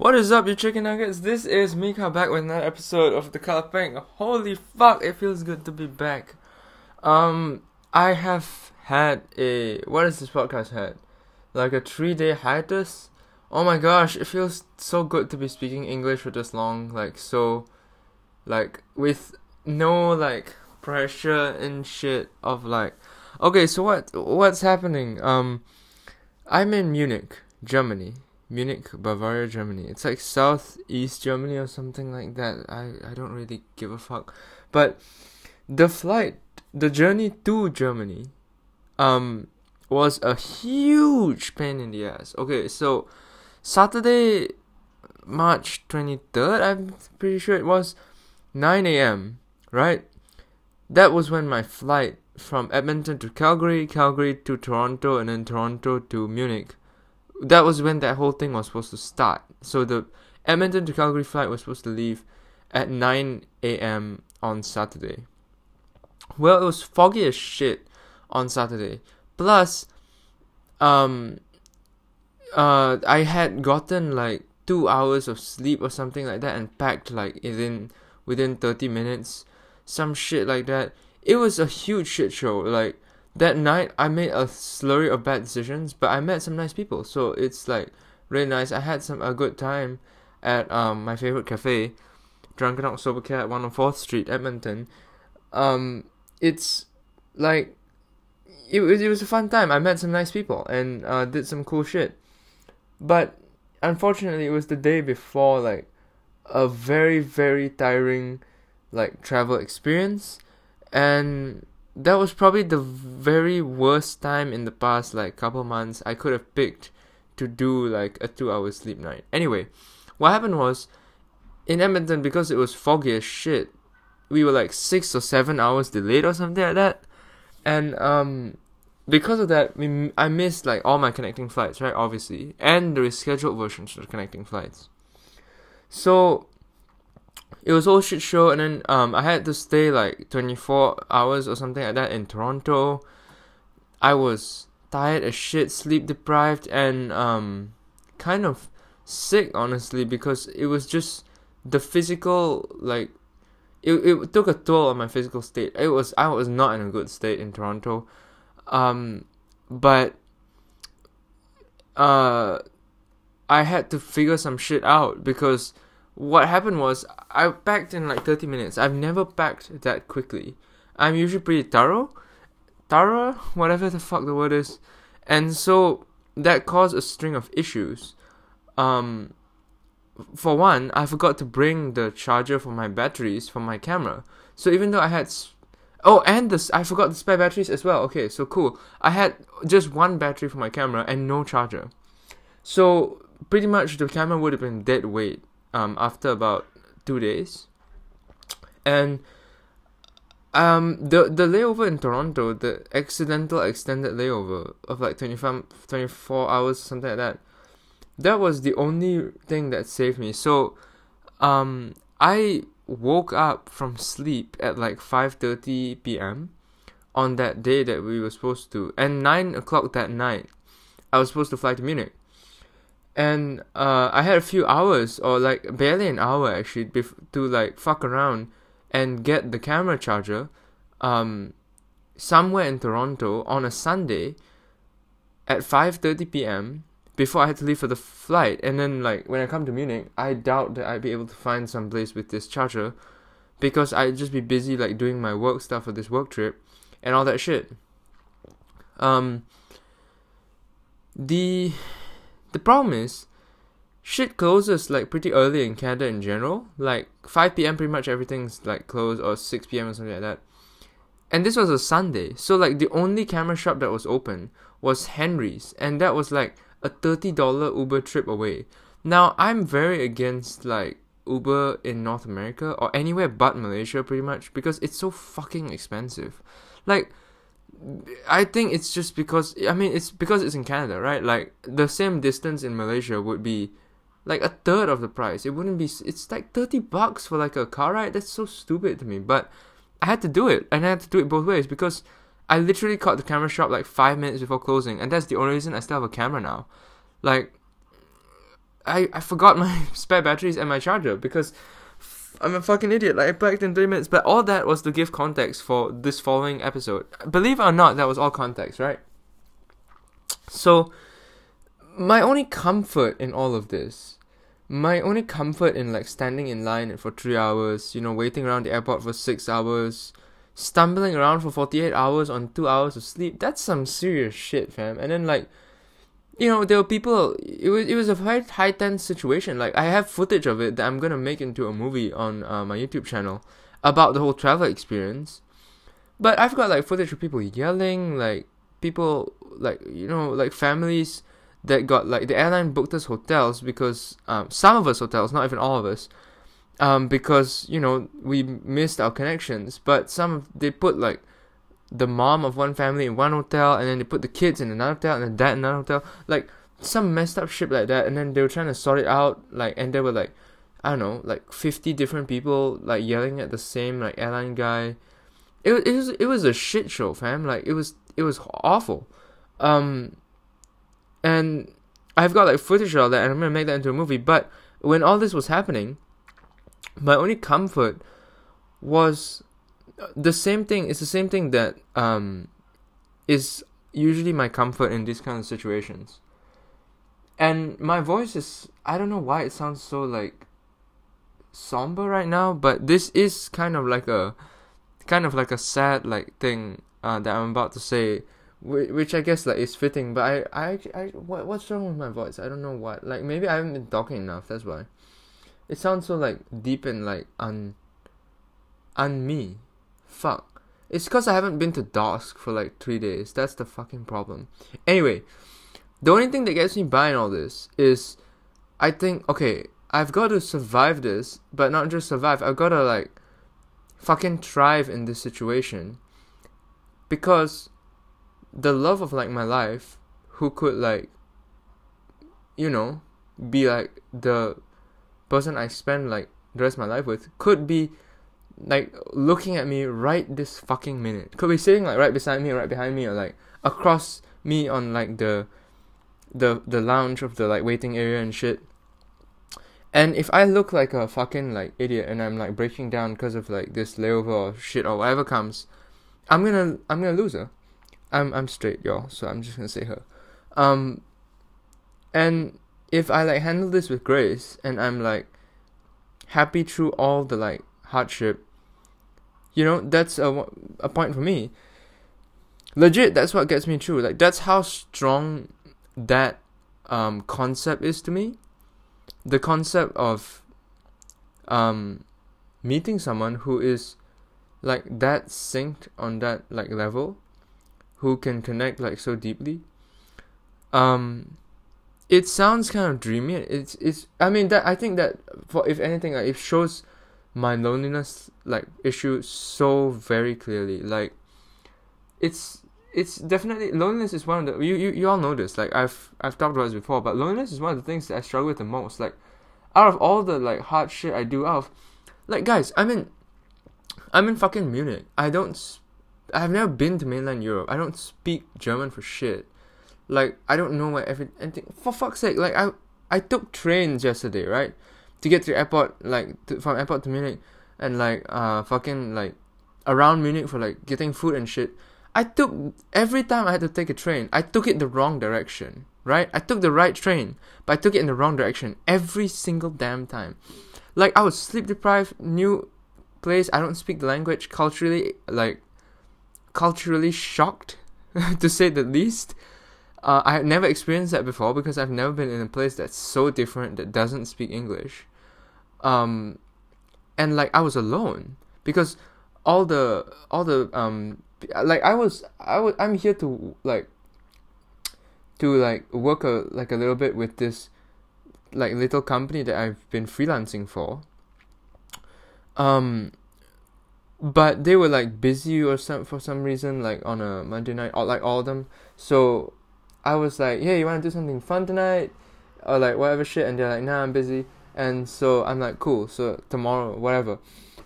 What is up, you chicken nuggets? This is Mika back with another episode of The Color Pink. Holy fuck, it feels good to be back. Um, I have had a what has this podcast had? Like a three day hiatus. Oh my gosh, it feels so good to be speaking English for this long. Like so, like with no like pressure and shit of like. Okay, so what what's happening? Um, I'm in Munich, Germany Munich, Bavaria, Germany. It's like southeast Germany or something like that. I, I don't really give a fuck. But the flight, the journey to Germany, um, was a huge pain in the ass. Okay, so Saturday, March 23rd, I'm pretty sure it was 9 a.m., right? That was when my flight from Edmonton to Calgary, Calgary to Toronto, and then Toronto to Munich that was when that whole thing was supposed to start. So the Edmonton to Calgary flight was supposed to leave at 9 a.m. on Saturday. Well, it was foggy as shit on Saturday. Plus, um, uh, I had gotten like two hours of sleep or something like that and packed like within within 30 minutes, some shit like that. It was a huge shit show. Like that night I made a slurry of bad decisions, but I met some nice people, so it's like really nice. I had some a good time at um my favorite cafe, Drunken October Cat, one on Fourth Street, Edmonton. Um, it's like it was it was a fun time. I met some nice people and uh, did some cool shit, but unfortunately, it was the day before like a very very tiring like travel experience, and that was probably the very worst time in the past like couple months I could have picked to do like a two hour sleep night. Anyway, what happened was in Edmonton because it was foggy as shit, we were like six or seven hours delayed or something like that. And um because of that we I missed like all my connecting flights, right? Obviously. And the rescheduled versions of the connecting flights. So it was all shit show and then um I had to stay like 24 hours or something like that in Toronto. I was tired as shit, sleep deprived and um kind of sick honestly because it was just the physical like it it took a toll on my physical state. It was I was not in a good state in Toronto. Um but uh I had to figure some shit out because what happened was I packed in like 30 minutes. I've never packed that quickly. I'm usually pretty thorough, thorough, whatever the fuck the word is, and so that caused a string of issues. Um, for one, I forgot to bring the charger for my batteries for my camera. So even though I had, oh, and this I forgot the spare batteries as well. Okay, so cool. I had just one battery for my camera and no charger. So pretty much the camera would have been dead weight um, after about two days, and um, the the layover in Toronto, the accidental extended layover of like 25, 24 hours, something like that, that was the only thing that saved me. So, um, I woke up from sleep at like 5:30 p.m. on that day that we were supposed to, and nine o'clock that night, I was supposed to fly to Munich and uh, I had a few hours or like barely an hour actually bef- to like fuck around and get the camera charger um, somewhere in Toronto on a Sunday at 5:30 p.m. before I had to leave for the flight and then like when I come to Munich I doubt that I'd be able to find some place with this charger because I'd just be busy like doing my work stuff for this work trip and all that shit um the the problem is, shit closes like pretty early in Canada in general. Like 5 p.m. pretty much everything's like closed or 6 p.m. or something like that. And this was a Sunday. So like the only camera shop that was open was Henry's and that was like a $30 Uber trip away. Now I'm very against like Uber in North America or anywhere but Malaysia pretty much because it's so fucking expensive. Like I think it's just because I mean it's because it's in Canada, right? Like the same distance in Malaysia would be like a third of the price. It wouldn't be. It's like thirty bucks for like a car ride. That's so stupid to me. But I had to do it, and I had to do it both ways because I literally caught the camera shop like five minutes before closing, and that's the only reason I still have a camera now. Like, I I forgot my spare batteries and my charger because I'm a fucking idiot. Like I packed in three minutes, but all that was to give context for this following episode. Believe it or not, that was all context, right? So, my only comfort in all of this, my only comfort in like standing in line for three hours, you know, waiting around the airport for six hours, stumbling around for 48 hours on two hours of sleep, that's some serious shit, fam. And then like you know, there were people. It was it was a quite high tense situation. Like I have footage of it that I'm gonna make into a movie on uh, my YouTube channel about the whole travel experience. But I've got like footage of people yelling, like people like you know like families that got like the airline booked us hotels because um, some of us hotels, not even all of us, um, because you know we missed our connections. But some they put like the mom of one family in one hotel, and then they put the kids in another hotel, and the dad in another hotel. Like some messed up shit like that. And then they were trying to sort it out. Like, and there were like, I don't know, like fifty different people like yelling at the same like airline guy. It it was it was a shit show, fam. Like it was it was awful. Um, and I've got like footage of all that, and I'm gonna make that into a movie. But when all this was happening, my only comfort was the same thing it's the same thing that um is usually my comfort in these kind of situations. And my voice is i don't know why it sounds so like somber right now but this is kind of like a kind of like a sad like thing uh, that i'm about to say which i guess like is fitting but i i, I what, what's wrong with my voice? I don't know what like maybe i haven't been talking enough that's why. It sounds so like deep and like un un me Fuck. It's because I haven't been to Dusk for like three days. That's the fucking problem. Anyway, the only thing that gets me by in all this is I think, okay, I've got to survive this, but not just survive, I've got to like fucking thrive in this situation. Because the love of like my life, who could like, you know, be like the person I spend like the rest of my life with, could be like looking at me right this fucking minute. Could be sitting like right beside me or right behind me or like across me on like the the the lounge of the like waiting area and shit. And if I look like a fucking like idiot and I'm like breaking down because of like this layover or shit or whatever comes, I'm gonna I'm gonna lose her. I'm I'm straight, y'all, so I'm just gonna say her. Um and if I like handle this with grace and I'm like happy through all the like hardship you know that's a, a point for me. Legit that's what gets me through. Like that's how strong that um, concept is to me. The concept of um, meeting someone who is like that synced on that like level who can connect like so deeply. Um it sounds kind of dreamy. It's it's i mean that i think that for if anything like, it shows my loneliness like issue so very clearly. Like it's it's definitely loneliness is one of the you, you you all know this. Like I've I've talked about this before, but loneliness is one of the things that I struggle with the most. Like out of all the like hard shit I do out of like guys, I'm in I'm in fucking Munich. I don't I've never been to mainland Europe. I don't speak German for shit. Like I don't know what every anything for fuck's sake. Like I I took trains yesterday, right? To get to airport like to, from airport to Munich and like uh fucking like around Munich for like getting food and shit. I took every time I had to take a train, I took it the wrong direction. Right? I took the right train, but I took it in the wrong direction every single damn time. Like I was sleep deprived, new place, I don't speak the language, culturally like culturally shocked to say the least. Uh, I had never experienced that before because I've never been in a place that's so different that doesn't speak English um and like I was alone because all the all the um like I was I was I'm here to like to like work a like a little bit with this like little company that I've been freelancing for. Um but they were like busy or some for some reason like on a Monday night or like all of them. So I was like hey you want to do something fun tonight? Or like whatever shit and they're like nah I'm busy and so I'm like, cool. So tomorrow, whatever.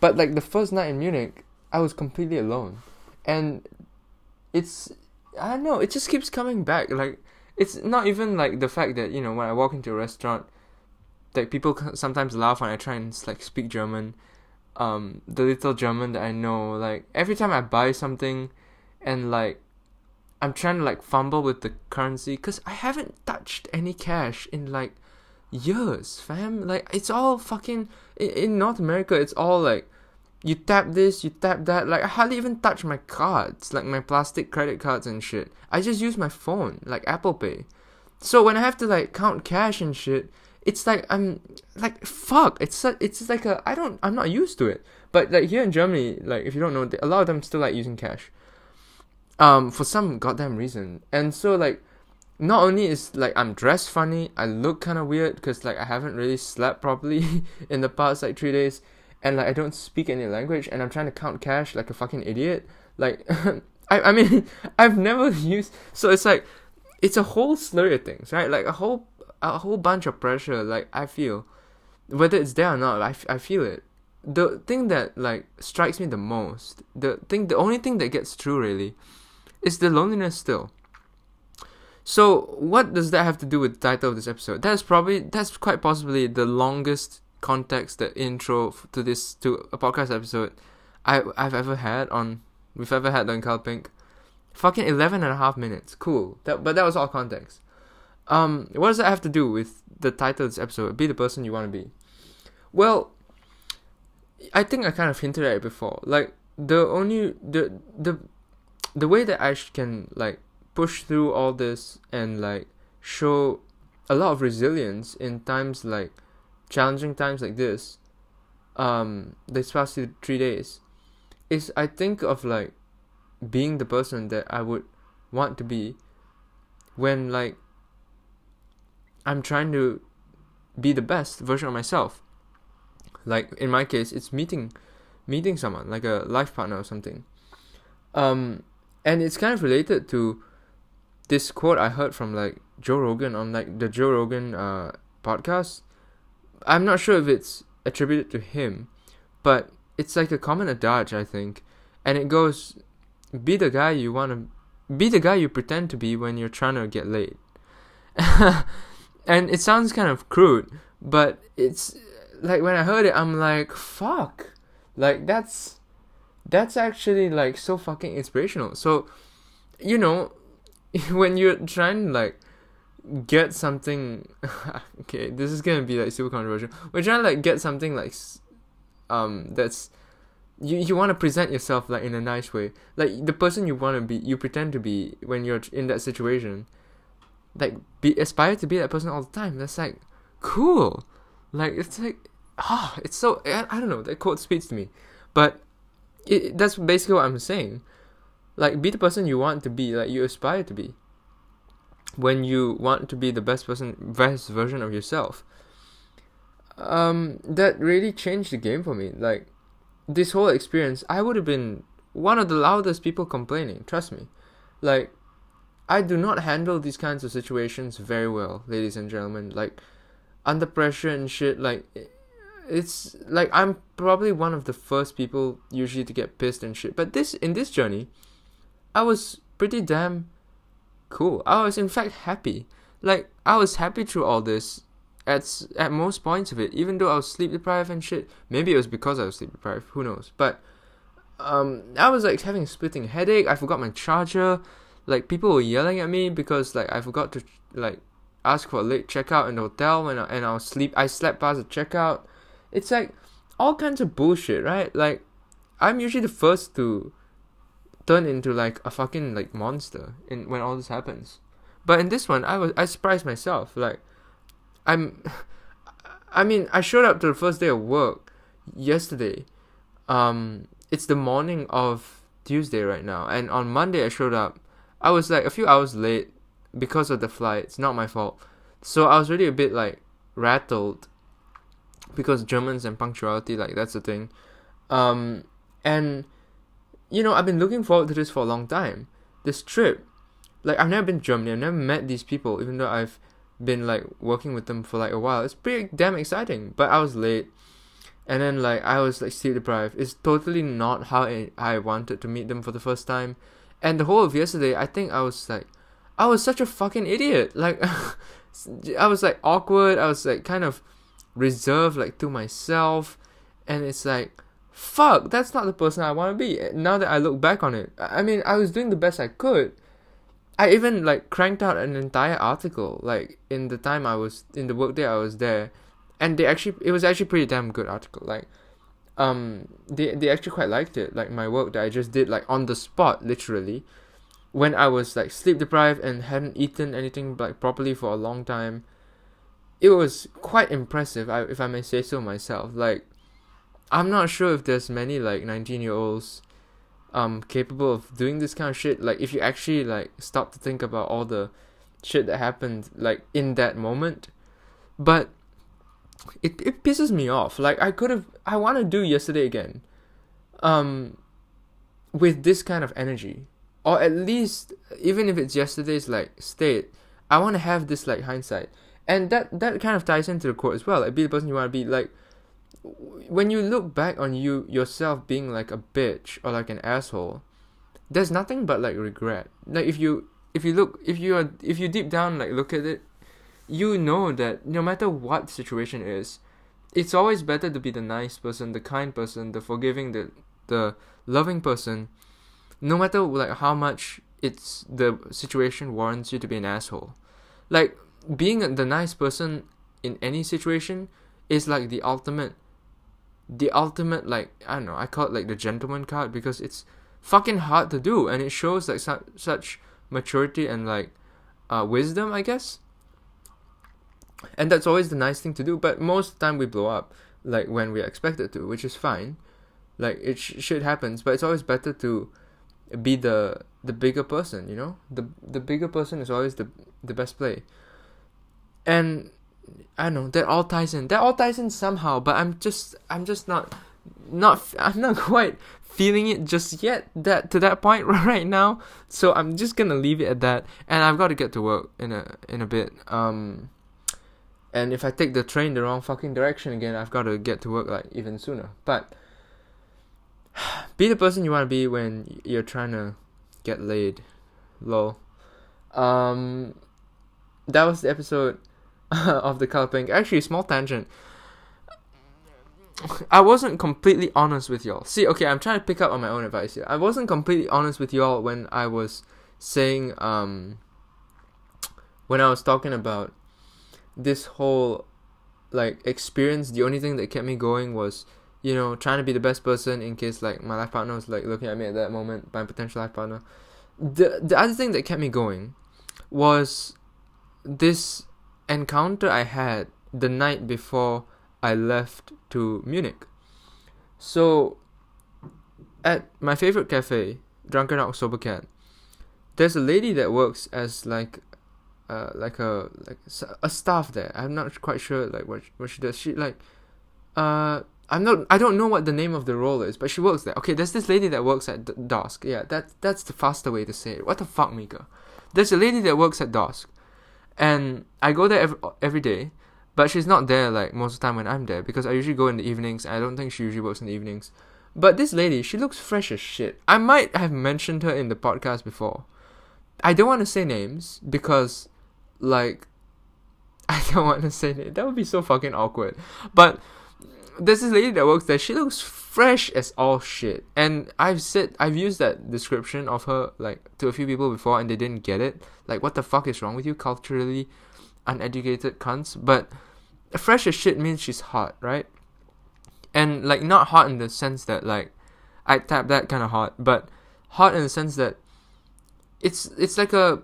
But like the first night in Munich, I was completely alone, and it's I don't know. It just keeps coming back. Like it's not even like the fact that you know when I walk into a restaurant, like people sometimes laugh when I try and like speak German. Um, the little German that I know, like every time I buy something, and like I'm trying to like fumble with the currency because I haven't touched any cash in like years, fam. Like it's all fucking in, in North America. It's all like you tap this, you tap that. Like I hardly even touch my cards, like my plastic credit cards and shit. I just use my phone, like Apple Pay. So when I have to like count cash and shit, it's like I'm like fuck. It's it's like a I don't I'm not used to it. But like here in Germany, like if you don't know, a lot of them still like using cash. Um, for some goddamn reason, and so like not only is like I'm dressed funny, I look kind of weird because like I haven't really slept properly in the past like three days, and like I don't speak any language, and I'm trying to count cash like a fucking idiot. Like, I I mean I've never used so it's like it's a whole slurry of things, right? Like a whole a whole bunch of pressure. Like I feel whether it's there or not, I, I feel it. The thing that like strikes me the most, the thing, the only thing that gets through really, is the loneliness still so what does that have to do with the title of this episode? That's probably that's quite possibly the longest context, the intro to this to a podcast episode I I've ever had on we've ever had on Color Pink. Fucking 11 and a half minutes. Cool. That but that was all context. Um what does that have to do with the title of this episode? Be the person you want to be. Well, I think I kind of hinted at it before. Like the only the the the way that I can like push through all this and like show a lot of resilience in times like challenging times like this um this past three days. Is i think of like being the person that i would want to be when like i'm trying to be the best version of myself. Like in my case it's meeting meeting someone like a life partner or something. Um and it's kind of related to this quote I heard from like Joe Rogan on like the Joe Rogan uh, podcast. I'm not sure if it's attributed to him, but it's like a common adage I think, and it goes, "Be the guy you want to, be the guy you pretend to be when you're trying to get laid." and it sounds kind of crude, but it's like when I heard it, I'm like, "Fuck!" Like that's that's actually like so fucking inspirational. So, you know, when you're trying to like get something okay this is gonna be like super controversial. We're trying to like get something like um that's you you want to present yourself like in a nice way. Like the person you want to be you pretend to be when you're in that situation like be aspire to be that person all the time. That's like cool. Like it's like ah oh, it's so I, I don't know that quote speaks to me. But it, that's basically what i'm saying like be the person you want to be like you aspire to be. When you want to be the best person best version of yourself. Um that really changed the game for me. Like this whole experience i would have been one of the loudest people complaining trust me. Like i do not handle these kinds of situations very well ladies and gentlemen. Like under pressure and shit like it's like i'm probably one of the first people usually to get pissed and shit. But this in this journey I was pretty damn cool. I was in fact happy. Like I was happy through all this at at most points of it, even though I was sleep deprived and shit. Maybe it was because I was sleep deprived. Who knows? But um, I was like having a splitting headache. I forgot my charger. Like people were yelling at me because like I forgot to like ask for a late checkout in the hotel when I, and I was sleep. I slept past the checkout. It's like all kinds of bullshit, right? Like I'm usually the first to turn into like a fucking like monster in when all this happens. But in this one, I was I surprised myself. Like, I'm, I mean, I showed up to the first day of work yesterday. Um, it's the morning of Tuesday right now, and on Monday I showed up. I was like a few hours late because of the flight. It's not my fault. So I was really a bit like rattled because Germans and punctuality, like that's the thing. Um, and you know, I've been looking forward to this for a long time. This trip. Like, I've never been to Germany, I've never met these people, even though I've been, like, working with them for, like, a while. It's pretty damn exciting. But I was late. And then, like, I was, like, sleep deprived. It's totally not how I, I wanted to meet them for the first time. And the whole of yesterday, I think I was, like, I was such a fucking idiot. Like, I was, like, awkward. I was, like, kind of reserved like to myself and it's like fuck that's not the person i want to be. Now that i look back on it i mean i was doing the best i could. I even like cranked out an entire article like in the time i was in the workday i was there. And they actually it was actually pretty damn good article like um they they actually quite liked it like my work that i just did like on the spot literally. When i was like sleep deprived and hadn't eaten anything like properly for a long time it was quite impressive I, if i may say so myself like I'm not sure if there's many like 19 year olds um capable of doing this kind of shit. Like if you actually like stop to think about all the shit that happened like in that moment. But it it pisses me off. Like I could have I want to do yesterday again um with this kind of energy. Or at least even if it's yesterday's like state I want to have this like hindsight. And that that kind of ties into the quote as well. Like be the person you want to be. Like when you look back on you yourself being like a bitch or like an asshole, there's nothing but like regret. Like if you if you look if you are if you deep down like look at it, you know that no matter what situation is, it's always better to be the nice person, the kind person, the forgiving, the the loving person, no matter like how much it's the situation warrants you to be an asshole. Like being the nice person in any situation is like the ultimate the ultimate like I don't know I call it like the gentleman card because it's fucking hard to do and it shows like su- such maturity and like uh, wisdom I guess. And that's always the nice thing to do but most of the time we blow up like when we expect it to which is fine. Like it sh- shit happens but it's always better to be the the bigger person you know? The the bigger person is always the the best play. And I don't know that all ties in. That all ties in somehow, but I'm just I'm just not not I'm not quite feeling it just yet that to that point right now. So I'm just gonna leave it at that, and I've got to get to work in a in a bit. Um, and if I take the train the wrong fucking direction again, I've got to get to work like even sooner. But be the person you want to be when you're trying to get laid. Lol. Um, that was the episode. of the pink. Actually, small tangent. I wasn't completely honest with y'all. See, okay, I'm trying to pick up on my own advice here. I wasn't completely honest with y'all when I was saying, um, when I was talking about this whole like experience. The only thing that kept me going was, you know, trying to be the best person in case like my life partner was like looking at me at that moment, my potential life partner. The the other thing that kept me going was this encounter I had the night before I left to Munich. So, at my favorite cafe, Drunken October Cat, there's a lady that works as like, uh, like a like a staff there. I'm not quite sure like what what she does. She like, uh, I'm not. I don't know what the name of the role is, but she works there. Okay, there's this lady that works at D- Dusk. Yeah, that that's the faster way to say it. What the fuck, Mika? There's a lady that works at Dusk and I go there every, every day, but she's not there like most of the time when I'm there because I usually go in the evenings. I don't think she usually works in the evenings. But this lady, she looks fresh as shit. I might have mentioned her in the podcast before. I don't want to say names because, like, I don't want to say names. That would be so fucking awkward. But there's this lady that works there. She looks fresh as all shit. And I've said I've used that description of her like to a few people before and they didn't get it. Like what the fuck is wrong with you culturally uneducated cunts? But fresh as shit means she's hot, right? And like not hot in the sense that like I tap that kind of hot, but hot in the sense that it's it's like a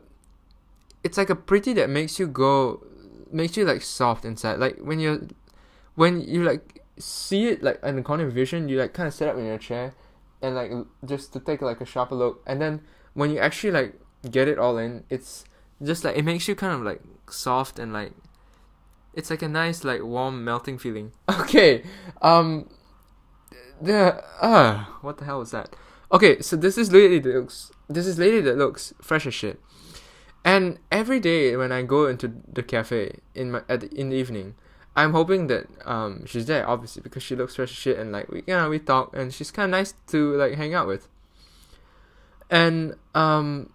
it's like a pretty that makes you go makes you like soft inside. Like when you're when you like see it like in the corner of vision, you like kind of sit up in your chair and like just to take like a sharper look, and then when you actually like get it all in, it's just like it makes you kind of like soft and like it's like a nice like warm melting feeling. Okay, um, the uh what the hell was that? Okay, so this is lady that looks this is lady that looks fresh as shit, and every day when I go into the cafe in my at the, in the evening, I'm hoping that um she's there obviously because she looks fresh shit and like we know we talk and she's kind of nice to like hang out with. And um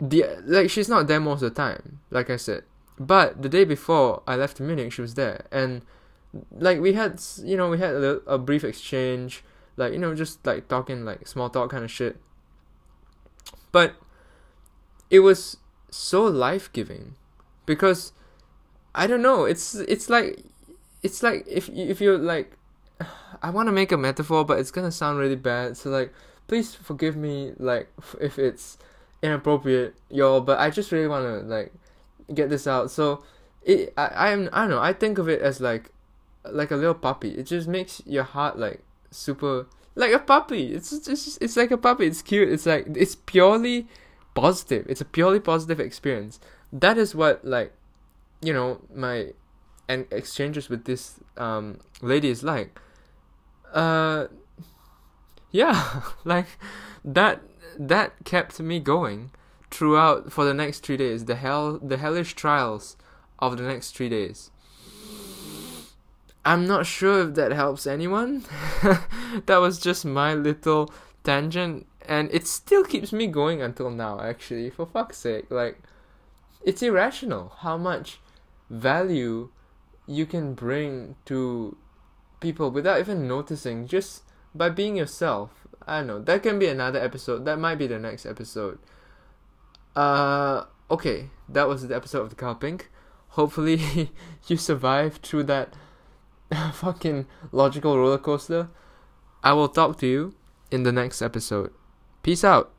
the like she's not there most of the time like I said but the day before I left Munich, she was there, and like we had you know we had a, a brief exchange, like you know just like talking like small talk kind of shit. But it was so life giving because I don't know. It's it's like it's like if if you're like I want to make a metaphor, but it's gonna sound really bad. So like, please forgive me like if it's inappropriate, y'all. But I just really want to like get this out. So it I I'm I don't know. I think of it as like like a little puppy. It just makes your heart like super like a puppy. It's just it's like a puppy. It's cute. It's like it's purely positive. It's a purely positive experience. That is what like you know my and exchanges with this um lady is like. Uh yeah, like that that kept me going throughout for the next 3 days. The hell the hellish trials of the next 3 days. I'm not sure if that helps anyone. that was just my little tangent and it still keeps me going until now actually for fuck's sake like it's irrational how much value you can bring to people without even noticing just by being yourself. I don't know. That can be another episode. That might be the next episode. Uh okay. That was the episode of the cow pink. Hopefully you survived through that fucking logical roller coaster. I will talk to you in the next episode. Peace out.